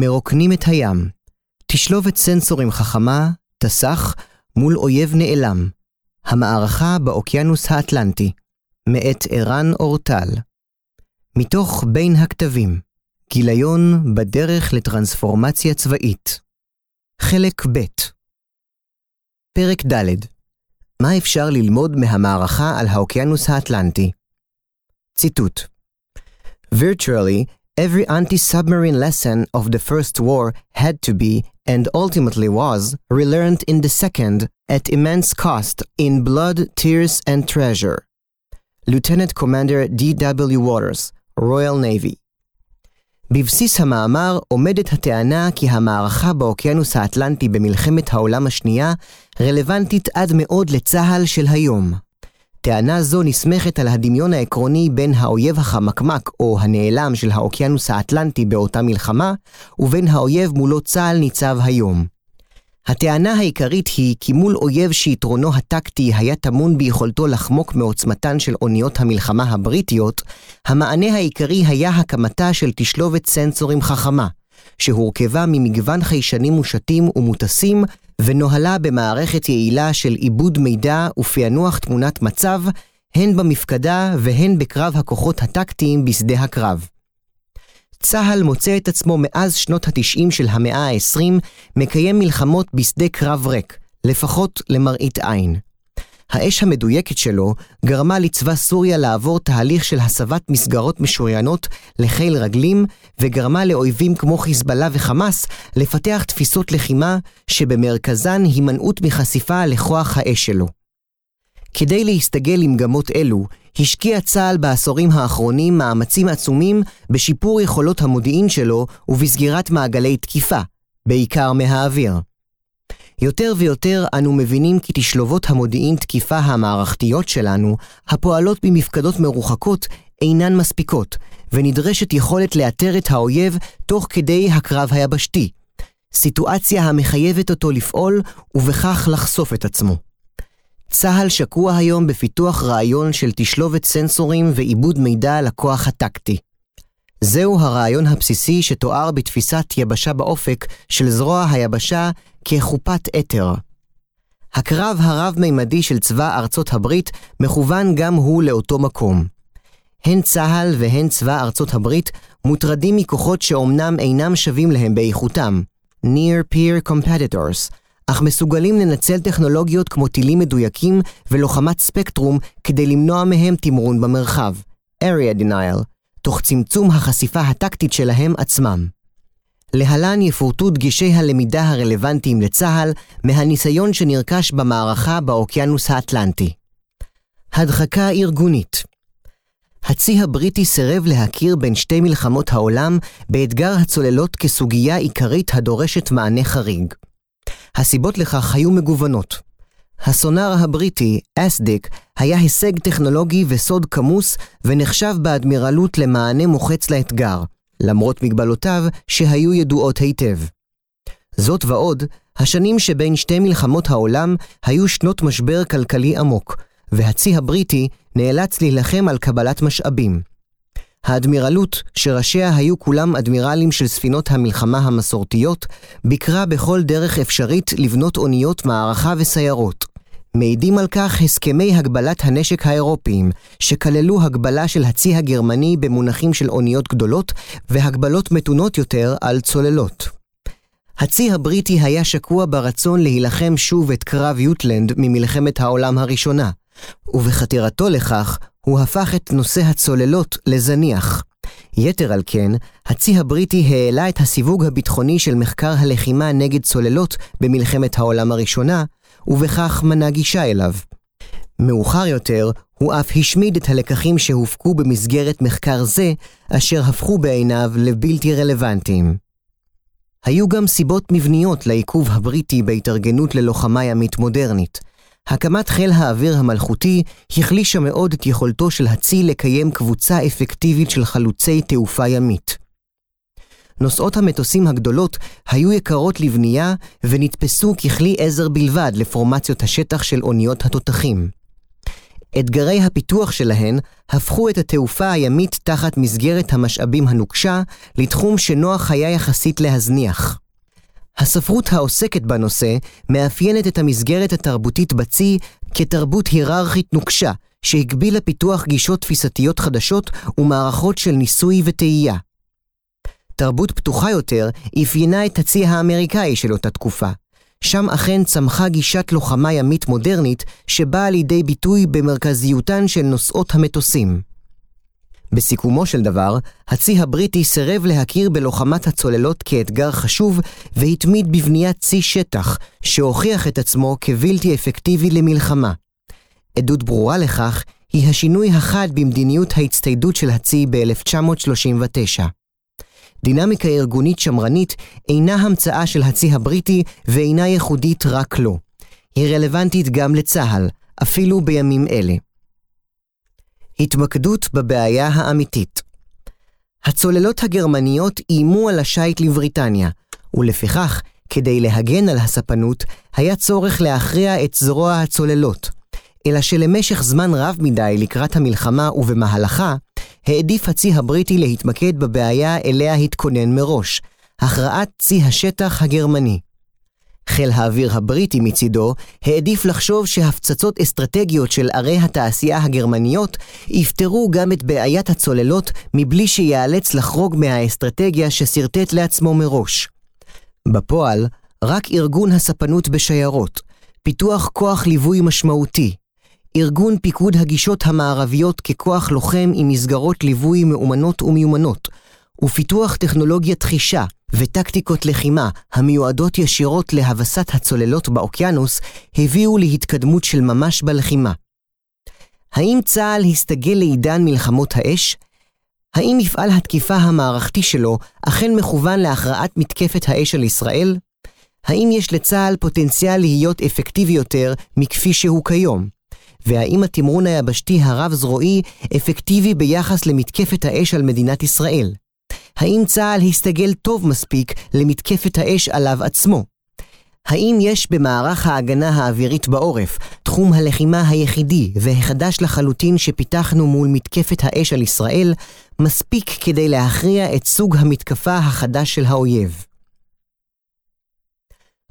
מרוקנים את הים. תשלובת סנסורים חכמה, תסך, מול אויב נעלם. המערכה באוקיינוס האטלנטי. מאת ערן אורטל. מתוך בין הכתבים. גיליון בדרך לטרנספורמציה צבאית. חלק ב' פרק ד' מה אפשר ללמוד מהמערכה על האוקיינוס האטלנטי? ציטוט Virtually, every anti-submarine lesson of the First War had to be, and ultimately was, relearned in the Second at immense cost in blood, tears, and treasure. Lieutenant Commander D.W. Waters, Royal Navy בבסיס המאמר עומדת הטענה כי המערכה באוקיינוס האטלנטי במלחמת העולם השנייה רלוונטית עד מאוד לצה"ל של היום. טענה זו נסמכת על הדמיון העקרוני בין האויב החמקמק או הנעלם של האוקיינוס האטלנטי באותה מלחמה, ובין האויב מולו צה"ל ניצב היום. הטענה העיקרית היא כי מול אויב שיתרונו הטקטי היה טמון ביכולתו לחמוק מעוצמתן של אוניות המלחמה הבריטיות, המענה העיקרי היה הקמתה של תשלובת סנסורים חכמה, שהורכבה ממגוון חיישנים מושתים ומוטסים, ונוהלה במערכת יעילה של עיבוד מידע ופענוח תמונת מצב, הן במפקדה והן בקרב הכוחות הטקטיים בשדה הקרב. צה"ל מוצא את עצמו מאז שנות התשעים של המאה ה-20 מקיים מלחמות בשדה קרב ריק, לפחות למראית עין. האש המדויקת שלו גרמה לצבא סוריה לעבור תהליך של הסבת מסגרות משוריינות לחיל רגלים, וגרמה לאויבים כמו חיזבאללה וחמאס לפתח תפיסות לחימה שבמרכזן הימנעות מחשיפה לכוח האש שלו. כדי להסתגל למגמות אלו, השקיע צה"ל בעשורים האחרונים מאמצים עצומים בשיפור יכולות המודיעין שלו ובסגירת מעגלי תקיפה, בעיקר מהאוויר. יותר ויותר אנו מבינים כי תשלובות המודיעין תקיפה המערכתיות שלנו, הפועלות במפקדות מרוחקות, אינן מספיקות, ונדרשת יכולת לאתר את האויב תוך כדי הקרב היבשתי. סיטואציה המחייבת אותו לפעול, ובכך לחשוף את עצמו. צה"ל שקוע היום בפיתוח רעיון של תשלובת סנסורים ועיבוד מידע לכוח הטקטי. זהו הרעיון הבסיסי שתואר בתפיסת יבשה באופק של זרוע היבשה כחופת אתר. הקרב הרב-מימדי של צבא ארצות הברית מכוון גם הוא לאותו מקום. הן צה"ל והן צבא ארצות הברית מוטרדים מכוחות שאומנם אינם שווים להם באיכותם, near peer competitors, אך מסוגלים לנצל טכנולוגיות כמו טילים מדויקים ולוחמת ספקטרום כדי למנוע מהם תמרון במרחב, area denial, תוך צמצום החשיפה הטקטית שלהם עצמם. להלן יפורטו דגשי הלמידה הרלוונטיים לצה"ל מהניסיון שנרכש במערכה באוקיינוס האטלנטי. הדחקה ארגונית הצי הבריטי סירב להכיר בין שתי מלחמות העולם באתגר הצוללות כסוגיה עיקרית הדורשת מענה חריג. הסיבות לכך היו מגוונות. הסונאר הבריטי, אסדיק, היה הישג טכנולוגי וסוד כמוס ונחשב באדמירלות למענה מוחץ לאתגר, למרות מגבלותיו שהיו ידועות היטב. זאת ועוד, השנים שבין שתי מלחמות העולם היו שנות משבר כלכלי עמוק, והצי הבריטי נאלץ להילחם על קבלת משאבים. האדמירלות, שראשיה היו כולם אדמירלים של ספינות המלחמה המסורתיות, ביקרה בכל דרך אפשרית לבנות אוניות מערכה וסיירות. מעידים על כך הסכמי הגבלת הנשק האירופיים, שכללו הגבלה של הצי הגרמני במונחים של אוניות גדולות, והגבלות מתונות יותר על צוללות. הצי הבריטי היה שקוע ברצון להילחם שוב את קרב יוטלנד ממלחמת העולם הראשונה, ובחתירתו לכך הוא הפך את נושא הצוללות לזניח. יתר על כן, הצי הבריטי העלה את הסיווג הביטחוני של מחקר הלחימה נגד צוללות במלחמת העולם הראשונה, ובכך מנע גישה אליו. מאוחר יותר, הוא אף השמיד את הלקחים שהופקו במסגרת מחקר זה, אשר הפכו בעיניו לבלתי רלוונטיים. היו גם סיבות מבניות לעיכוב הבריטי בהתארגנות ללוחמה ימית מודרנית. הקמת חיל האוויר המלכותי החלישה מאוד את יכולתו של הצי לקיים קבוצה אפקטיבית של חלוצי תעופה ימית. נוסעות המטוסים הגדולות היו יקרות לבנייה ונתפסו ככלי עזר בלבד לפורמציות השטח של אוניות התותחים. אתגרי הפיתוח שלהן הפכו את התעופה הימית תחת מסגרת המשאבים הנוקשה לתחום שנוח היה יחסית להזניח. הספרות העוסקת בנושא מאפיינת את המסגרת התרבותית בצי כתרבות היררכית נוקשה, שהגבילה פיתוח גישות תפיסתיות חדשות ומערכות של ניסוי וטעייה. תרבות פתוחה יותר אפיינה את הצי האמריקאי של אותה תקופה. שם אכן צמחה גישת לוחמה ימית מודרנית שבאה לידי ביטוי במרכזיותן של נושאות המטוסים. בסיכומו של דבר, הצי הבריטי סירב להכיר בלוחמת הצוללות כאתגר חשוב והתמיד בבניית צי שטח, שהוכיח את עצמו כבלתי אפקטיבי למלחמה. עדות ברורה לכך היא השינוי החד במדיניות ההצטיידות של הצי ב-1939. דינמיקה ארגונית שמרנית אינה המצאה של הצי הבריטי ואינה ייחודית רק לו. היא רלוונטית גם לצה"ל, אפילו בימים אלה. התמקדות בבעיה האמיתית הצוללות הגרמניות איימו על השיט לבריטניה, ולפיכך, כדי להגן על הספנות, היה צורך להכריע את זרוע הצוללות. אלא שלמשך זמן רב מדי לקראת המלחמה ובמהלכה, העדיף הצי הבריטי להתמקד בבעיה אליה התכונן מראש, הכרעת צי השטח הגרמני. חיל האוויר הבריטי מצידו העדיף לחשוב שהפצצות אסטרטגיות של ערי התעשייה הגרמניות יפתרו גם את בעיית הצוללות מבלי שייאלץ לחרוג מהאסטרטגיה ששרטט לעצמו מראש. בפועל, רק ארגון הספנות בשיירות, פיתוח כוח ליווי משמעותי, ארגון פיקוד הגישות המערביות ככוח לוחם עם מסגרות ליווי מאומנות ומיומנות, ופיתוח טכנולוגיית חישה וטקטיקות לחימה המיועדות ישירות להבסת הצוללות באוקיינוס, הביאו להתקדמות של ממש בלחימה. האם צה"ל הסתגל לעידן מלחמות האש? האם מפעל התקיפה המערכתי שלו אכן מכוון להכרעת מתקפת האש על ישראל? האם יש לצה"ל פוטנציאל להיות אפקטיבי יותר מכפי שהוא כיום? והאם התמרון היבשתי הרב-זרועי אפקטיבי ביחס למתקפת האש על מדינת ישראל? האם צה"ל הסתגל טוב מספיק למתקפת האש עליו עצמו? האם יש במערך ההגנה האווירית בעורף, תחום הלחימה היחידי והחדש לחלוטין שפיתחנו מול מתקפת האש על ישראל, מספיק כדי להכריע את סוג המתקפה החדש של האויב?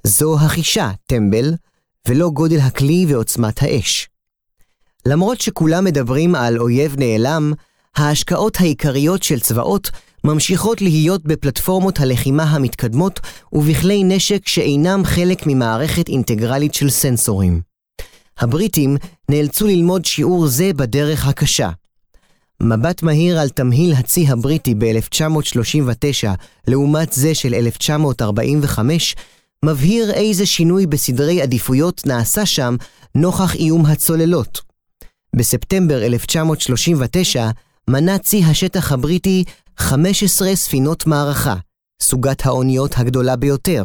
זו החישה, טמבל, ולא גודל הכלי ועוצמת האש. למרות שכולם מדברים על אויב נעלם, ההשקעות העיקריות של צבאות ממשיכות להיות בפלטפורמות הלחימה המתקדמות ובכלי נשק שאינם חלק ממערכת אינטגרלית של סנסורים. הבריטים נאלצו ללמוד שיעור זה בדרך הקשה. מבט מהיר על תמהיל הצי הבריטי ב-1939 לעומת זה של 1945 מבהיר איזה שינוי בסדרי עדיפויות נעשה שם נוכח איום הצוללות. בספטמבר 1939 מנה צי השטח הבריטי 15 ספינות מערכה, סוגת האוניות הגדולה ביותר,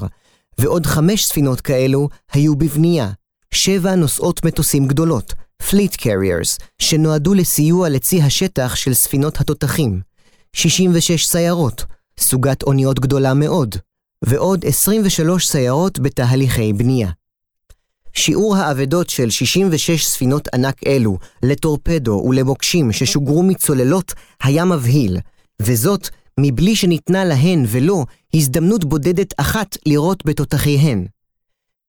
ועוד חמש ספינות כאלו היו בבנייה, שבע נושאות מטוסים גדולות, פליט קריארס, שנועדו לסיוע לצי השטח של ספינות התותחים, 66 סיירות, סוגת אוניות גדולה מאוד, ועוד 23 סיירות בתהליכי בנייה. שיעור האבדות של 66 ספינות ענק אלו לטורפדו ולמוקשים ששוגרו מצוללות היה מבהיל, וזאת מבלי שניתנה להן ולו הזדמנות בודדת אחת לירות בתותחיהן.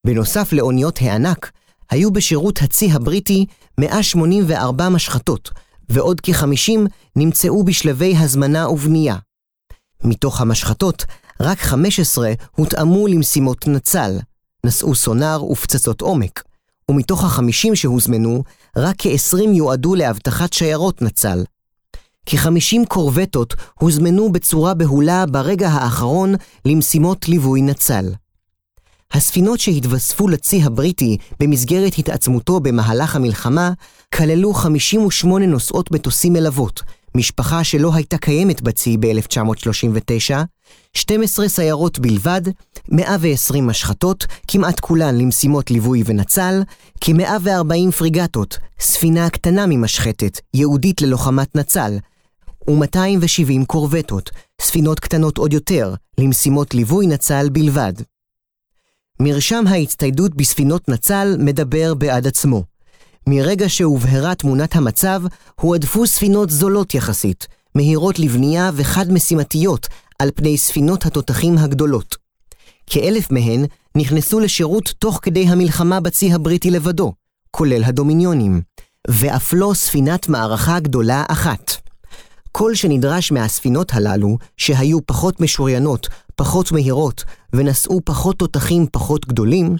בנוסף לאוניות הענק, היו בשירות הצי הבריטי 184 משחטות, ועוד כ-50 נמצאו בשלבי הזמנה ובנייה. מתוך המשחטות, רק 15 הותאמו למשימות נצל, נשאו סונאר ופצצות עומק, ומתוך החמישים שהוזמנו, רק כ-20 יועדו לאבטחת שיירות נצל. כ-50 קורבטות הוזמנו בצורה בהולה ברגע האחרון למשימות ליווי נצל. הספינות שהתווספו לצי הבריטי במסגרת התעצמותו במהלך המלחמה כללו 58 נוסעות מטוסים מלוות, משפחה שלא הייתה קיימת בצי ב-1939, 12 סיירות בלבד, 120 משחטות, כמעט כולן למשימות ליווי ונצל, כ-140 פריגטות, ספינה קטנה ממשחטת, ייעודית ללוחמת נצל, ו-270 קורבטות, ספינות קטנות עוד יותר, למשימות ליווי נצל בלבד. מרשם ההצטיידות בספינות נצל מדבר בעד עצמו. מרגע שהובהרה תמונת המצב, הועדפו ספינות זולות יחסית, מהירות לבנייה וחד-משימתיות, על פני ספינות התותחים הגדולות. כאלף מהן נכנסו לשירות תוך כדי המלחמה בצי הבריטי לבדו, כולל הדומיניונים, ואף לא ספינת מערכה גדולה אחת. כל שנדרש מהספינות הללו, שהיו פחות משוריינות, פחות מהירות, ונשאו פחות תותחים פחות גדולים,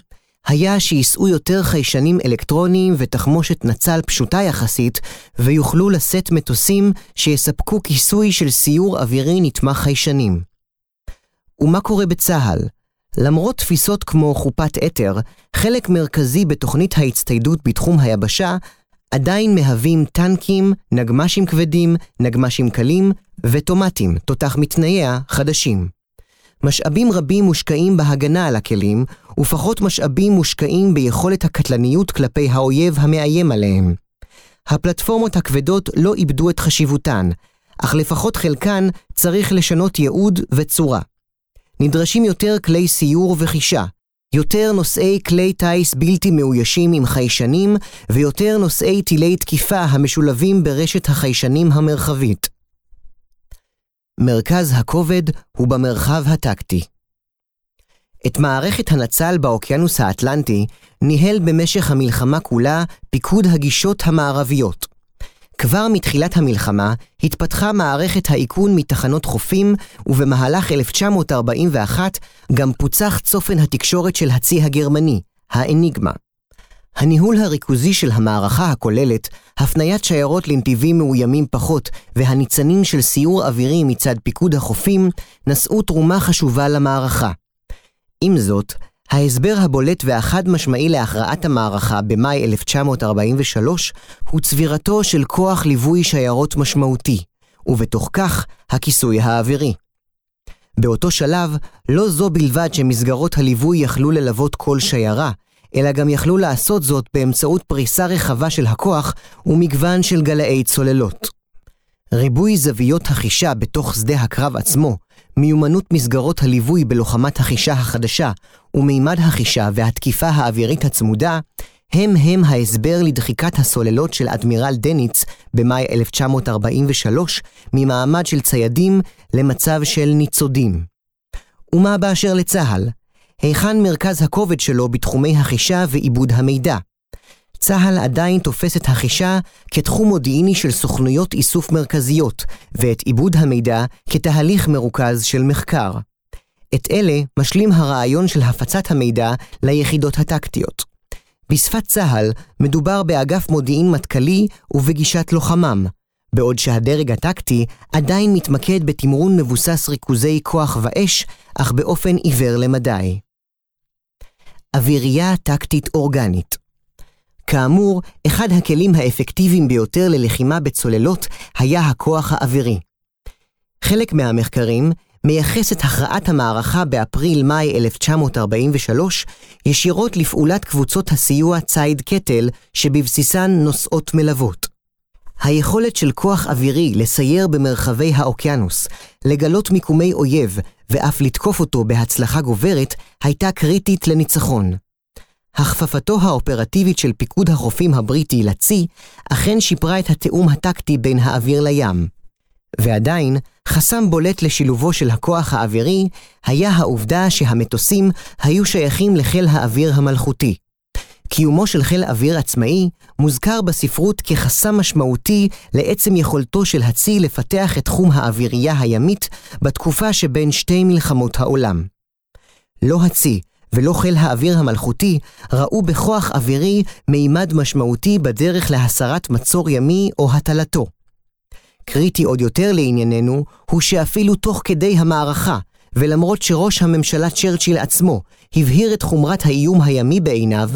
היה שיישאו יותר חיישנים אלקטרוניים ותחמושת נצל פשוטה יחסית, ויוכלו לשאת מטוסים שיספקו כיסוי של סיור אווירי נתמך חיישנים. ומה קורה בצה"ל? למרות תפיסות כמו חופת אתר, חלק מרכזי בתוכנית ההצטיידות בתחום היבשה עדיין מהווים טנקים, נגמ"שים כבדים, נגמ"שים קלים וטומטים, תותח מתנייע, חדשים. משאבים רבים מושקעים בהגנה על הכלים, ופחות משאבים מושקעים ביכולת הקטלניות כלפי האויב המאיים עליהם. הפלטפורמות הכבדות לא איבדו את חשיבותן, אך לפחות חלקן צריך לשנות ייעוד וצורה. נדרשים יותר כלי סיור וחישה, יותר נושאי כלי טיס בלתי מאוישים עם חיישנים, ויותר נושאי טילי תקיפה המשולבים ברשת החיישנים המרחבית. מרכז הכובד הוא במרחב הטקטי. את מערכת הנצל באוקיינוס האטלנטי ניהל במשך המלחמה כולה פיקוד הגישות המערביות. כבר מתחילת המלחמה התפתחה מערכת האיכון מתחנות חופים, ובמהלך 1941 גם פוצח צופן התקשורת של הצי הגרמני, האניגמה. הניהול הריכוזי של המערכה הכוללת, הפניית שיירות לנתיבים מאוימים פחות והניצנים של סיור אווירי מצד פיקוד החופים, נשאו תרומה חשובה למערכה. עם זאת, ההסבר הבולט והחד משמעי להכרעת המערכה במאי 1943 הוא צבירתו של כוח ליווי שיירות משמעותי, ובתוך כך הכיסוי האווירי. באותו שלב, לא זו בלבד שמסגרות הליווי יכלו ללוות כל שיירה, אלא גם יכלו לעשות זאת באמצעות פריסה רחבה של הכוח ומגוון של גלאי צוללות. ריבוי זוויות החישה בתוך שדה הקרב עצמו, מיומנות מסגרות הליווי בלוחמת החישה החדשה ומימד החישה והתקיפה האווירית הצמודה, הם הם ההסבר לדחיקת הסוללות של אדמירל דניץ במאי 1943 ממעמד של ציידים למצב של ניצודים. ומה באשר לצה"ל? היכן מרכז הכובד שלו בתחומי החישה ועיבוד המידע? צה"ל עדיין תופס את החישה כתחום מודיעיני של סוכנויות איסוף מרכזיות, ואת עיבוד המידע כתהליך מרוכז של מחקר. את אלה משלים הרעיון של הפצת המידע ליחידות הטקטיות. בשפת צה"ל מדובר באגף מודיעין מטכ"לי ובגישת לוחמם, בעוד שהדרג הטקטי עדיין מתמקד בתמרון מבוסס ריכוזי כוח ואש, אך באופן עיוור למדי. אווירייה טקטית אורגנית כאמור, אחד הכלים האפקטיביים ביותר ללחימה בצוללות היה הכוח האווירי. חלק מהמחקרים מייחס את הכרעת המערכה באפריל-מאי 1943 ישירות לפעולת קבוצות הסיוע ציד קטל שבבסיסן נושאות מלוות. היכולת של כוח אווירי לסייר במרחבי האוקיינוס, לגלות מיקומי אויב ואף לתקוף אותו בהצלחה גוברת, הייתה קריטית לניצחון. הכפפתו האופרטיבית של פיקוד החופים הבריטי לצי, אכן שיפרה את התיאום הטקטי בין האוויר לים. ועדיין, חסם בולט לשילובו של הכוח האווירי היה העובדה שהמטוסים היו שייכים לחיל האוויר המלכותי. קיומו של חיל אוויר עצמאי מוזכר בספרות כחסם משמעותי לעצם יכולתו של הצי לפתח את תחום האווירייה הימית בתקופה שבין שתי מלחמות העולם. לא הצי, ולא חיל האוויר המלכותי, ראו בכוח אווירי מימד משמעותי בדרך להסרת מצור ימי או הטלתו. קריטי עוד יותר לענייננו, הוא שאפילו תוך כדי המערכה, ולמרות שראש הממשלה צ'רצ'יל עצמו הבהיר את חומרת האיום הימי בעיניו,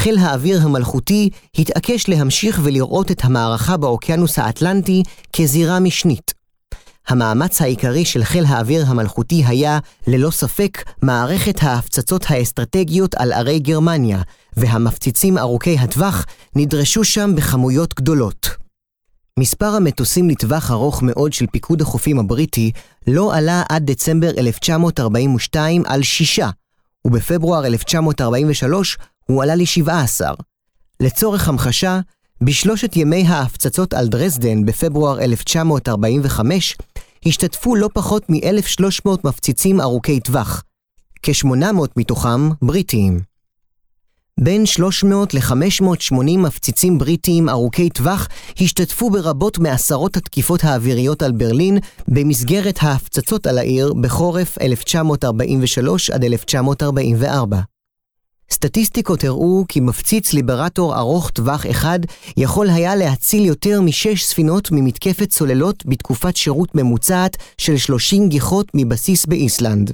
חיל האוויר המלכותי התעקש להמשיך ולראות את המערכה באוקיינוס האטלנטי כזירה משנית. המאמץ העיקרי של חיל האוויר המלכותי היה, ללא ספק, מערכת ההפצצות האסטרטגיות על ערי גרמניה, והמפציצים ארוכי הטווח נדרשו שם בכמויות גדולות. מספר המטוסים לטווח ארוך מאוד של פיקוד החופים הבריטי לא עלה עד דצמבר 1942 על שישה, ובפברואר 1943 הוא עלה ל-17. לצורך המחשה, בשלושת ימי ההפצצות על דרזדן בפברואר 1945, השתתפו לא פחות מ-1,300 מפציצים ארוכי טווח, כ-800 מתוכם בריטיים. בין 300 ל-580 מפציצים בריטיים ארוכי טווח השתתפו ברבות מעשרות התקיפות האוויריות על ברלין במסגרת ההפצצות על העיר בחורף 1943 עד 1944. סטטיסטיקות הראו כי מפציץ ליברטור ארוך טווח אחד יכול היה להציל יותר משש ספינות ממתקפת צוללות בתקופת שירות ממוצעת של 30 גיחות מבסיס באיסלנד.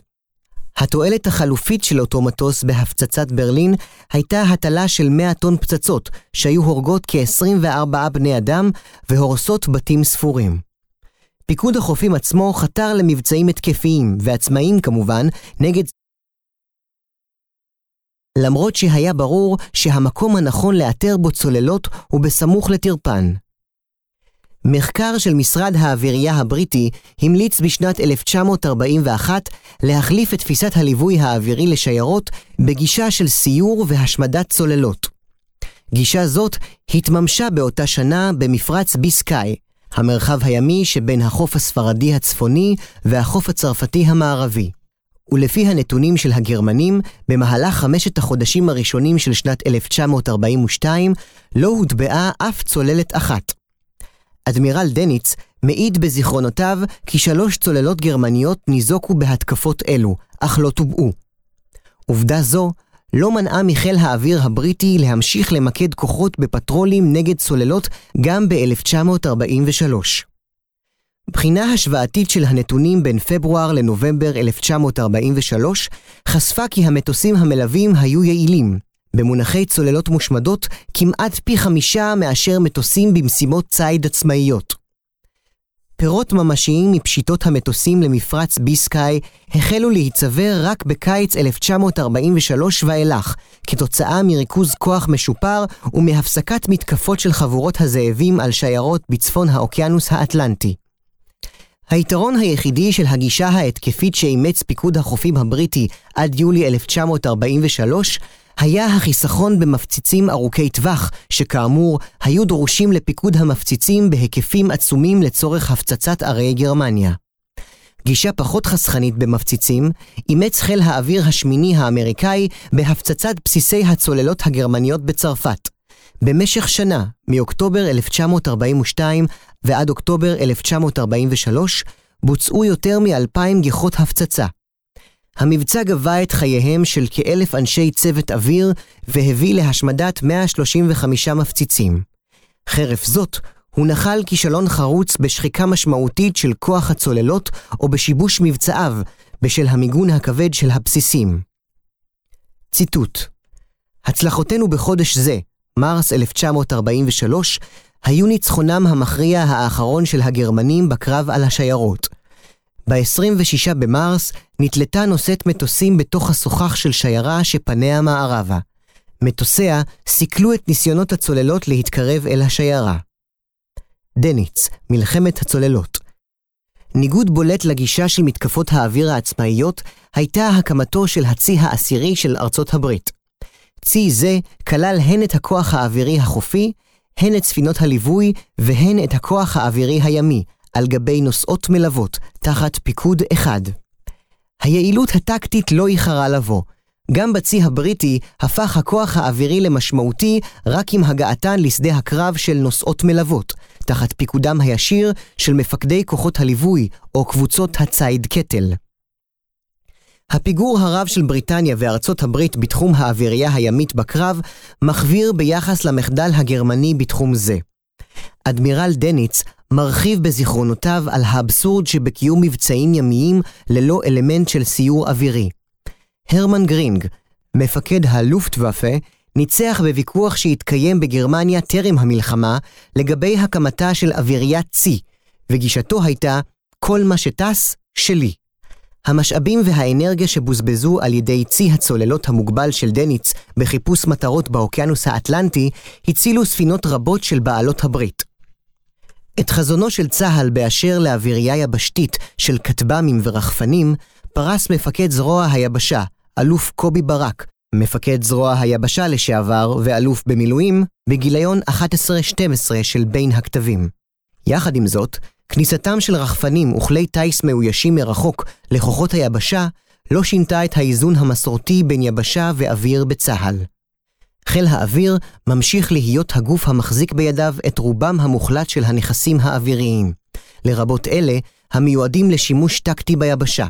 התועלת החלופית של אותו מטוס בהפצצת ברלין הייתה הטלה של 100 טון פצצות, שהיו הורגות כ-24 בני אדם והורסות בתים ספורים. פיקוד החופים עצמו חתר למבצעים התקפיים, ועצמאיים כמובן, נגד למרות שהיה ברור שהמקום הנכון לאתר בו צוללות הוא בסמוך לטרפן. מחקר של משרד האווירייה הבריטי המליץ בשנת 1941 להחליף את תפיסת הליווי האווירי לשיירות בגישה של סיור והשמדת צוללות. גישה זאת התממשה באותה שנה במפרץ ביסקאי, המרחב הימי שבין החוף הספרדי הצפוני והחוף הצרפתי המערבי. ולפי הנתונים של הגרמנים, במהלך חמשת החודשים הראשונים של שנת 1942 לא הוטבעה אף צוללת אחת. אדמירל דניץ מעיד בזיכרונותיו כי שלוש צוללות גרמניות ניזוקו בהתקפות אלו, אך לא טובעו. עובדה זו לא מנעה מחיל האוויר הבריטי להמשיך למקד כוחות בפטרולים נגד צוללות גם ב-1943. בחינה השוואתית של הנתונים בין פברואר לנובמבר 1943 חשפה כי המטוסים המלווים היו יעילים, במונחי צוללות מושמדות כמעט פי חמישה מאשר מטוסים במשימות ציד עצמאיות. פירות ממשיים מפשיטות המטוסים למפרץ ביסקאי החלו להיצבר רק בקיץ 1943 ואילך, כתוצאה מריכוז כוח משופר ומהפסקת מתקפות של חבורות הזאבים על שיירות בצפון האוקיינוס האטלנטי. היתרון היחידי של הגישה ההתקפית שאימץ פיקוד החופים הבריטי עד יולי 1943 היה החיסכון במפציצים ארוכי טווח, שכאמור, היו דרושים לפיקוד המפציצים בהיקפים עצומים לצורך הפצצת ערי גרמניה. גישה פחות חסכנית במפציצים, אימץ חיל האוויר השמיני האמריקאי בהפצצת בסיסי הצוללות הגרמניות בצרפת. במשך שנה, מאוקטובר 1942 ועד אוקטובר 1943, בוצעו יותר מאלפיים גיחות הפצצה. המבצע גבה את חייהם של כאלף אנשי צוות אוויר והביא להשמדת 135 מפציצים. חרף זאת, הוא נחל כישלון חרוץ בשחיקה משמעותית של כוח הצוללות או בשיבוש מבצעיו בשל המיגון הכבד של הבסיסים. ציטוט: הצלחותינו בחודש זה, מרס 1943, היו ניצחונם המכריע האחרון של הגרמנים בקרב על השיירות. ב-26 במרס נתלתה נושאת מטוסים בתוך הסוכח של שיירה שפניה מערבה. מטוסיה סיכלו את ניסיונות הצוללות להתקרב אל השיירה. דניץ, מלחמת הצוללות ניגוד בולט לגישה של מתקפות האוויר העצמאיות הייתה הקמתו של הצי העשירי של ארצות הברית. צי זה כלל הן את הכוח האווירי החופי, הן את ספינות הליווי והן את הכוח האווירי הימי, על גבי נוסעות מלוות, תחת פיקוד אחד. היעילות הטקטית לא איחרה לבוא. גם בצי הבריטי הפך הכוח האווירי למשמעותי רק עם הגעתן לשדה הקרב של נוסעות מלוות, תחת פיקודם הישיר של מפקדי כוחות הליווי או קבוצות הציד קטל. הפיגור הרב של בריטניה וארצות הברית בתחום האווירייה הימית בקרב מחוויר ביחס למחדל הגרמני בתחום זה. אדמירל דניץ מרחיב בזיכרונותיו על האבסורד שבקיום מבצעים ימיים ללא אלמנט של סיור אווירי. הרמן גרינג, מפקד הלופטוואפה, ניצח בוויכוח שהתקיים בגרמניה טרם המלחמה לגבי הקמתה של אוויריית צי, וגישתו הייתה, כל מה שטס, שלי. המשאבים והאנרגיה שבוזבזו על ידי צי הצוללות המוגבל של דניץ בחיפוש מטרות באוקיינוס האטלנטי, הצילו ספינות רבות של בעלות הברית. את חזונו של צה"ל באשר לאווירייה יבשתית של כטב"מים ורחפנים, פרס מפקד זרוע היבשה, אלוף קובי ברק, מפקד זרוע היבשה לשעבר ואלוף במילואים, בגיליון 11-12 של בין הכתבים. יחד עם זאת, כניסתם של רחפנים וכלי טיס מאוישים מרחוק לכוחות היבשה לא שינתה את האיזון המסורתי בין יבשה ואוויר בצה"ל. חיל האוויר ממשיך להיות הגוף המחזיק בידיו את רובם המוחלט של הנכסים האוויריים, לרבות אלה המיועדים לשימוש טקטי ביבשה.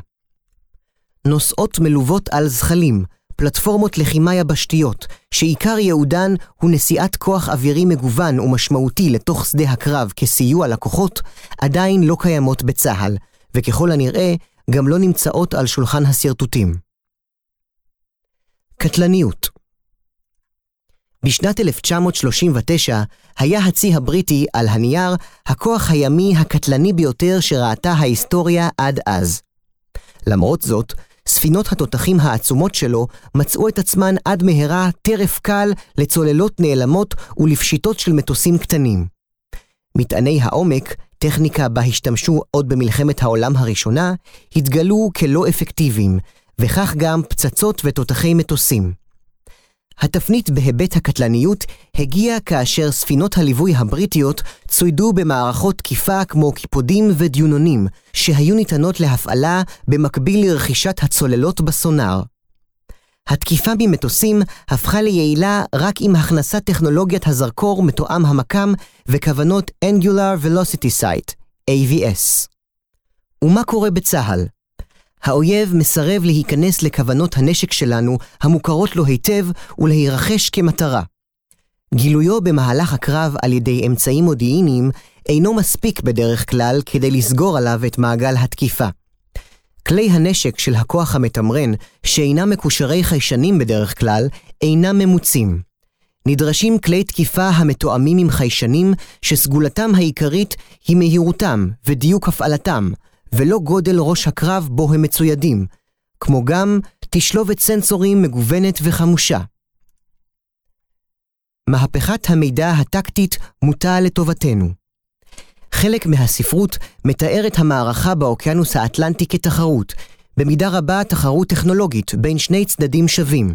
נוסעות מלוות על זחלים, פלטפורמות לחימה יבשתיות, שעיקר ייעודן הוא נשיאת כוח אווירי מגוון ומשמעותי לתוך שדה הקרב כסיוע לכוחות, עדיין לא קיימות בצה"ל, וככל הנראה גם לא נמצאות על שולחן השרטוטים. קטלניות בשנת 1939 היה הצי הבריטי, על הנייר, הכוח הימי הקטלני ביותר שראתה ההיסטוריה עד אז. למרות זאת, ספינות התותחים העצומות שלו מצאו את עצמן עד מהרה טרף קל לצוללות נעלמות ולפשיטות של מטוסים קטנים. מטעני העומק, טכניקה בה השתמשו עוד במלחמת העולם הראשונה, התגלו כלא אפקטיביים, וכך גם פצצות ותותחי מטוסים. התפנית בהיבט הקטלניות הגיעה כאשר ספינות הליווי הבריטיות צוידו במערכות תקיפה כמו קיפודים ודיונונים, שהיו ניתנות להפעלה במקביל לרכישת הצוללות בסונאר. התקיפה ממטוסים הפכה ליעילה רק עם הכנסת טכנולוגיית הזרקור מתואם המקם וכוונות Angular Velocity Sight, AVS. ומה קורה בצה"ל? האויב מסרב להיכנס לכוונות הנשק שלנו, המוכרות לו היטב, ולהירכש כמטרה. גילויו במהלך הקרב על ידי אמצעים מודיעיניים אינו מספיק בדרך כלל כדי לסגור עליו את מעגל התקיפה. כלי הנשק של הכוח המתמרן, שאינם מקושרי חיישנים בדרך כלל, אינם ממוצים. נדרשים כלי תקיפה המתואמים עם חיישנים, שסגולתם העיקרית היא מהירותם ודיוק הפעלתם, ולא גודל ראש הקרב בו הם מצוידים, כמו גם תשלובת סנסורים מגוונת וחמושה. מהפכת המידע הטקטית מוטה לטובתנו. חלק מהספרות מתאר את המערכה באוקיינוס האטלנטי כתחרות, במידה רבה תחרות טכנולוגית בין שני צדדים שווים.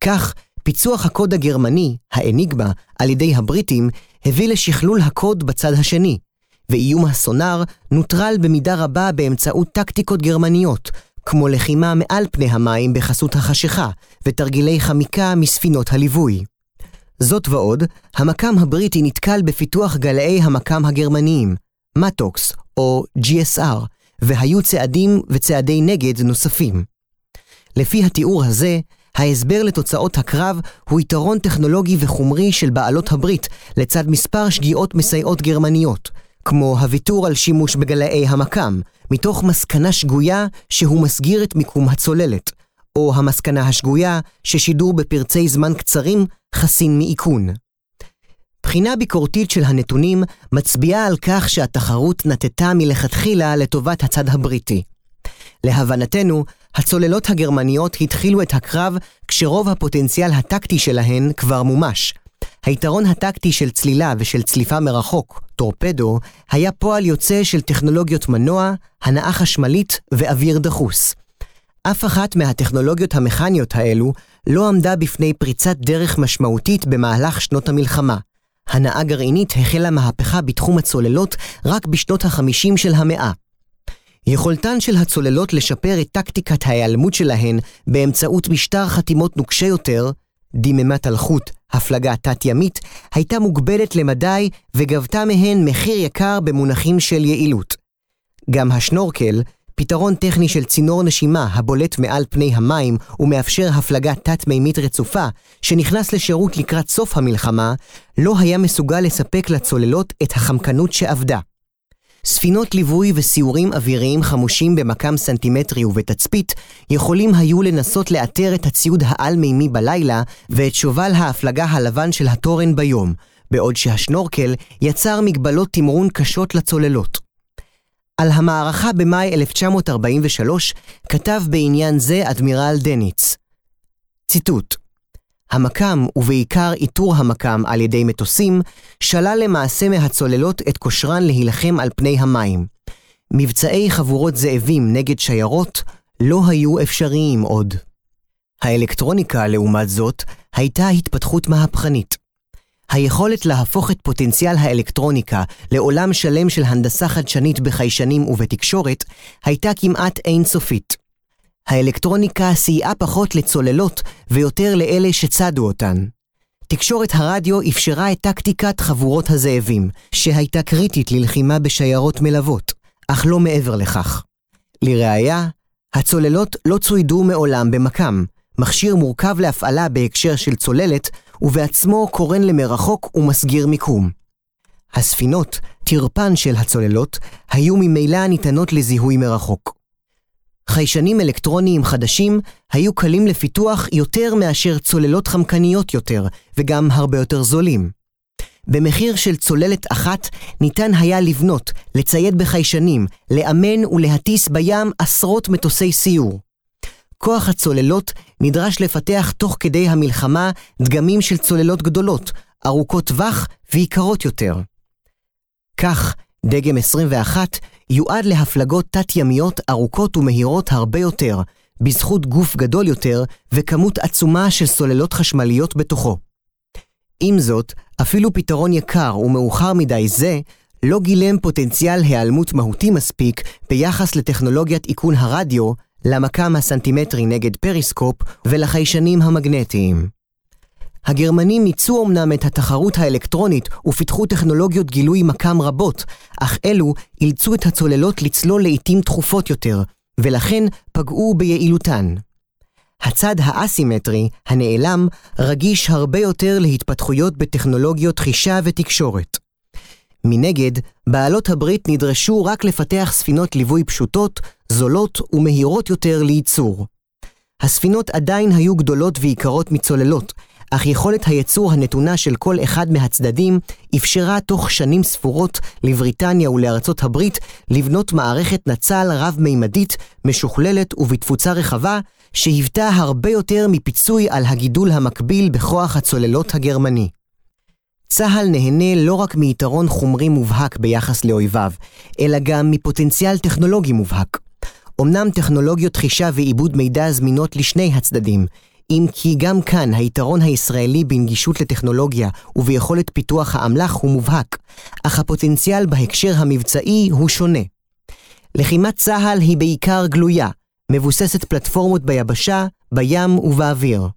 כך, פיצוח הקוד הגרמני, האניגמה, על ידי הבריטים, הביא לשכלול הקוד בצד השני, ואיום הסונאר נוטרל במידה רבה באמצעות טקטיקות גרמניות, כמו לחימה מעל פני המים בחסות החשיכה, ותרגילי חמיקה מספינות הליווי. זאת ועוד, המקם הבריטי נתקל בפיתוח גלאי המקם הגרמניים, מטוקס או GSR, והיו צעדים וצעדי נגד נוספים. לפי התיאור הזה, ההסבר לתוצאות הקרב הוא יתרון טכנולוגי וחומרי של בעלות הברית, לצד מספר שגיאות מסייעות גרמניות, כמו הוויתור על שימוש בגלאי המקם, מתוך מסקנה שגויה שהוא מסגיר את מיקום הצוללת, או המסקנה השגויה ששידור בפרצי זמן קצרים חסין מאיכון. בחינה ביקורתית של הנתונים מצביעה על כך שהתחרות נטטה מלכתחילה לטובת הצד הבריטי. להבנתנו, הצוללות הגרמניות התחילו את הקרב כשרוב הפוטנציאל הטקטי שלהן כבר מומש, היתרון הטקטי של צלילה ושל צליפה מרחוק, טורפדו, היה פועל יוצא של טכנולוגיות מנוע, הנעה חשמלית ואוויר דחוס. אף אחת מהטכנולוגיות המכניות האלו לא עמדה בפני פריצת דרך משמעותית במהלך שנות המלחמה. הנעה גרעינית החלה מהפכה בתחום הצוללות רק בשנות ה-50 של המאה. יכולתן של הצוללות לשפר את טקטיקת ההיעלמות שלהן באמצעות משטר חתימות נוקשה יותר, דיממת אלחוט, הפלגה תת-ימית, הייתה מוגבלת למדי וגבתה מהן מחיר יקר במונחים של יעילות. גם השנורקל, פתרון טכני של צינור נשימה הבולט מעל פני המים ומאפשר הפלגה תת-מימית רצופה, שנכנס לשירות לקראת סוף המלחמה, לא היה מסוגל לספק לצוללות את החמקנות שאבדה. ספינות ליווי וסיורים אוויריים חמושים במקם סנטימטרי ובתצפית יכולים היו לנסות לאתר את הציוד העל-מימי בלילה ואת שובל ההפלגה הלבן של התורן ביום, בעוד שהשנורקל יצר מגבלות תמרון קשות לצוללות. על המערכה במאי 1943 כתב בעניין זה אדמירל דניץ. ציטוט המקם, ובעיקר איתור המקם על ידי מטוסים, שלל למעשה מהצוללות את כושרן להילחם על פני המים. מבצעי חבורות זאבים נגד שיירות לא היו אפשריים עוד. האלקטרוניקה, לעומת זאת, הייתה התפתחות מהפכנית. היכולת להפוך את פוטנציאל האלקטרוניקה לעולם שלם של הנדסה חדשנית בחיישנים ובתקשורת, הייתה כמעט אינסופית. האלקטרוניקה סייעה פחות לצוללות ויותר לאלה שצדו אותן. תקשורת הרדיו אפשרה את טקטיקת חבורות הזאבים, שהייתה קריטית ללחימה בשיירות מלוות, אך לא מעבר לכך. לראיה, הצוללות לא צוידו מעולם במקם, מכשיר מורכב להפעלה בהקשר של צוללת, ובעצמו קורן למרחוק ומסגיר מיקום. הספינות, תרפן של הצוללות, היו ממילא ניתנות לזיהוי מרחוק. חיישנים אלקטרוניים חדשים היו קלים לפיתוח יותר מאשר צוללות חמקניות יותר, וגם הרבה יותר זולים. במחיר של צוללת אחת ניתן היה לבנות, לצייד בחיישנים, לאמן ולהטיס בים עשרות מטוסי סיור. כוח הצוללות נדרש לפתח תוך כדי המלחמה דגמים של צוללות גדולות, ארוכות טווח ויקרות יותר. כך, דגם 21 יועד להפלגות תת-ימיות ארוכות ומהירות הרבה יותר, בזכות גוף גדול יותר וכמות עצומה של סוללות חשמליות בתוכו. עם זאת, אפילו פתרון יקר ומאוחר מדי זה, לא גילם פוטנציאל היעלמות מהותי מספיק ביחס לטכנולוגיית איכון הרדיו, למכ"ם הסנטימטרי נגד פריסקופ ולחיישנים המגנטיים. הגרמנים מיצו אמנם את התחרות האלקטרונית ופיתחו טכנולוגיות גילוי מכ"ם רבות, אך אלו אילצו את הצוללות לצלול לעיתים תכופות יותר, ולכן פגעו ביעילותן. הצד האסימטרי, הנעלם, רגיש הרבה יותר להתפתחויות בטכנולוגיות חישה ותקשורת. מנגד, בעלות הברית נדרשו רק לפתח ספינות ליווי פשוטות, זולות ומהירות יותר לייצור. הספינות עדיין היו גדולות ויקרות מצוללות, אך יכולת הייצור הנתונה של כל אחד מהצדדים אפשרה תוך שנים ספורות לבריטניה ולארצות הברית לבנות מערכת נצל רב-מימדית, משוכללת ובתפוצה רחבה, שהיוותה הרבה יותר מפיצוי על הגידול המקביל בכוח הצוללות הגרמני. צה"ל נהנה לא רק מיתרון חומרי מובהק ביחס לאויביו, אלא גם מפוטנציאל טכנולוגי מובהק. אמנם טכנולוגיות חישה ועיבוד מידע זמינות לשני הצדדים, אם כי גם כאן היתרון הישראלי בנגישות לטכנולוגיה וביכולת פיתוח האמל"ח הוא מובהק, אך הפוטנציאל בהקשר המבצעי הוא שונה. לחימת צה"ל היא בעיקר גלויה, מבוססת פלטפורמות ביבשה, בים ובאוויר.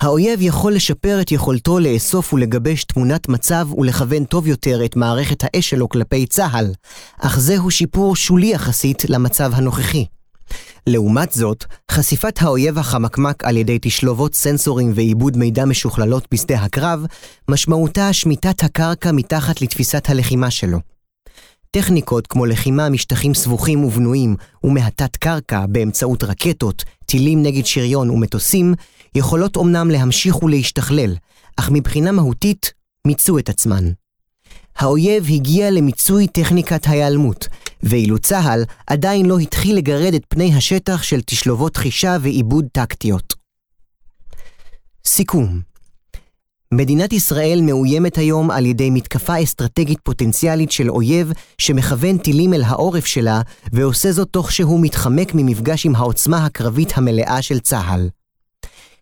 האויב יכול לשפר את יכולתו לאסוף ולגבש תמונת מצב ולכוון טוב יותר את מערכת האש שלו כלפי צה"ל, אך זהו שיפור שולי יחסית למצב הנוכחי. לעומת זאת, חשיפת האויב החמקמק על ידי תשלובות סנסורים ועיבוד מידע משוכללות בשדה הקרב, משמעותה שמיטת הקרקע מתחת לתפיסת הלחימה שלו. טכניקות כמו לחימה משטחים סבוכים ובנויים ומהתת קרקע באמצעות רקטות, טילים נגד שריון ומטוסים, יכולות אומנם להמשיך ולהשתכלל, אך מבחינה מהותית מיצו את עצמן. האויב הגיע למיצוי טכניקת ההיעלמות, ואילו צה"ל עדיין לא התחיל לגרד את פני השטח של תשלובות חישה ועיבוד טקטיות. סיכום מדינת ישראל מאוימת היום על ידי מתקפה אסטרטגית פוטנציאלית של אויב שמכוון טילים אל העורף שלה, ועושה זאת תוך שהוא מתחמק ממפגש עם העוצמה הקרבית המלאה של צה"ל.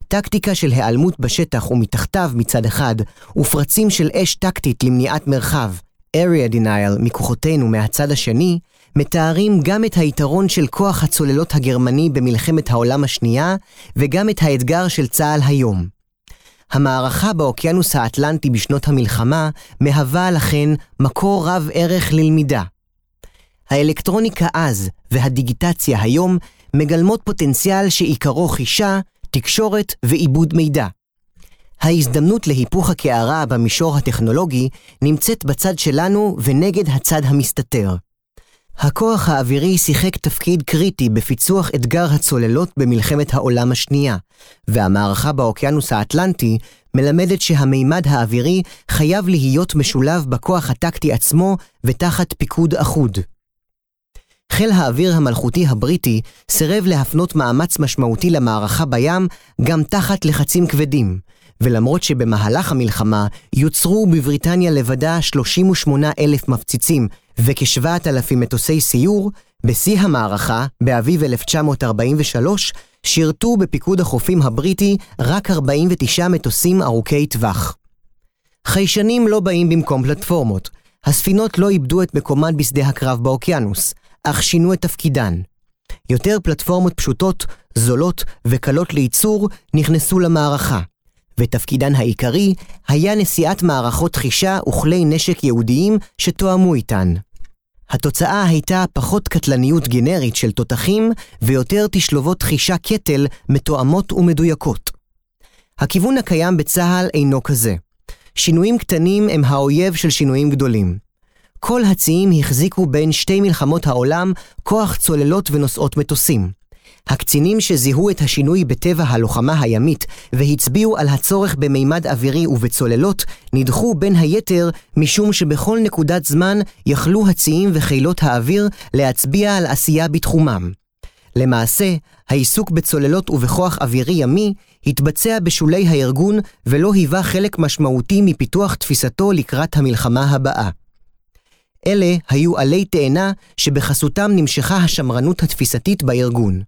טקטיקה של היעלמות בשטח ומתחתיו מצד אחד, ופרצים של אש טקטית למניעת מרחב, area denial מכוחותינו מהצד השני, מתארים גם את היתרון של כוח הצוללות הגרמני במלחמת העולם השנייה, וגם את האתגר של צה"ל היום. המערכה באוקיינוס האטלנטי בשנות המלחמה מהווה לכן מקור רב ערך ללמידה. האלקטרוניקה אז והדיגיטציה היום מגלמות פוטנציאל שעיקרו חישה, תקשורת ועיבוד מידע. ההזדמנות להיפוך הקערה במישור הטכנולוגי נמצאת בצד שלנו ונגד הצד המסתתר. הכוח האווירי שיחק תפקיד קריטי בפיצוח אתגר הצוללות במלחמת העולם השנייה, והמערכה באוקיינוס האטלנטי מלמדת שהמימד האווירי חייב להיות משולב בכוח הטקטי עצמו ותחת פיקוד אחוד. חיל האוויר המלכותי הבריטי סירב להפנות מאמץ משמעותי למערכה בים גם תחת לחצים כבדים, ולמרות שבמהלך המלחמה יוצרו בבריטניה לבדה 38 אלף מפציצים וכ-7,000 מטוסי סיור, בשיא המערכה, באביב 1943, שירתו בפיקוד החופים הבריטי רק 49 מטוסים ארוכי טווח. חיישנים לא באים במקום פלטפורמות. הספינות לא איבדו את מקומן בשדה הקרב באוקיינוס, אך שינו את תפקידן. יותר פלטפורמות פשוטות, זולות וקלות לייצור נכנסו למערכה, ותפקידן העיקרי היה נשיאת מערכות חישה וכלי נשק ייעודיים שתואמו איתן. התוצאה הייתה פחות קטלניות גנרית של תותחים ויותר תשלובות חישה קטל מתואמות ומדויקות. הכיוון הקיים בצה"ל אינו כזה. שינויים קטנים הם האויב של שינויים גדולים. כל הציים החזיקו בין שתי מלחמות העולם כוח צוללות ונושאות מטוסים. הקצינים שזיהו את השינוי בטבע הלוחמה הימית והצביעו על הצורך במימד אווירי ובצוללות, נדחו בין היתר משום שבכל נקודת זמן יכלו הציים וחילות האוויר להצביע על עשייה בתחומם. למעשה, העיסוק בצוללות ובכוח אווירי ימי התבצע בשולי הארגון ולא היווה חלק משמעותי מפיתוח תפיסתו לקראת המלחמה הבאה. אלה היו עלי תאנה שבחסותם נמשכה השמרנות התפיסתית בארגון.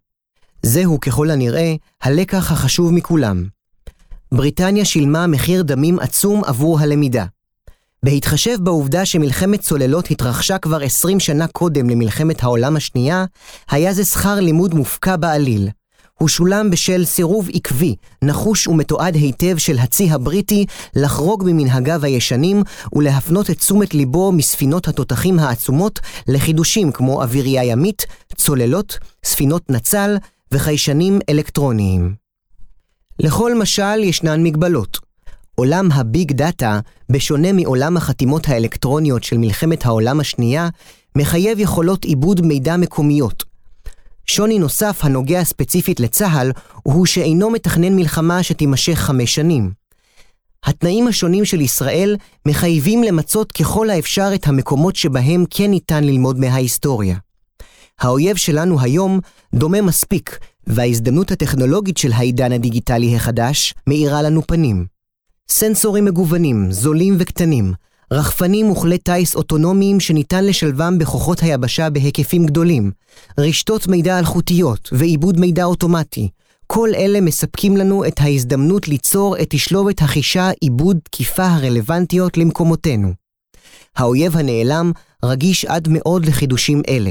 זהו ככל הנראה הלקח החשוב מכולם. בריטניה שילמה מחיר דמים עצום עבור הלמידה. בהתחשב בעובדה שמלחמת צוללות התרחשה כבר 20 שנה קודם למלחמת העולם השנייה, היה זה שכר לימוד מופקע בעליל. הוא שולם בשל סירוב עקבי, נחוש ומתועד היטב של הצי הבריטי לחרוג ממנהגיו הישנים ולהפנות את תשומת ליבו מספינות התותחים העצומות לחידושים כמו אווירייה ימית, צוללות, ספינות נצל וחיישנים אלקטרוניים. לכל משל ישנן מגבלות. עולם הביג דאטה, בשונה מעולם החתימות האלקטרוניות של מלחמת העולם השנייה, מחייב יכולות עיבוד מידע מקומיות. שוני נוסף הנוגע ספציפית לצה"ל, הוא שאינו מתכנן מלחמה שתימשך חמש שנים. התנאים השונים של ישראל מחייבים למצות ככל האפשר את המקומות שבהם כן ניתן ללמוד מההיסטוריה. האויב שלנו היום דומה מספיק, וההזדמנות הטכנולוגית של העידן הדיגיטלי החדש מאירה לנו פנים. סנסורים מגוונים, זולים וקטנים, רחפנים וכלי טיס אוטונומיים שניתן לשלבם בכוחות היבשה בהיקפים גדולים, רשתות מידע אלחוטיות ועיבוד מידע אוטומטי, כל אלה מספקים לנו את ההזדמנות ליצור את תשלובת החישה עיבוד תקיפה הרלוונטיות למקומותינו. האויב הנעלם רגיש עד מאוד לחידושים אלה.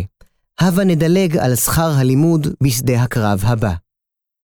הבה נדלג על שכר הלימוד בשדה הקרב הבא.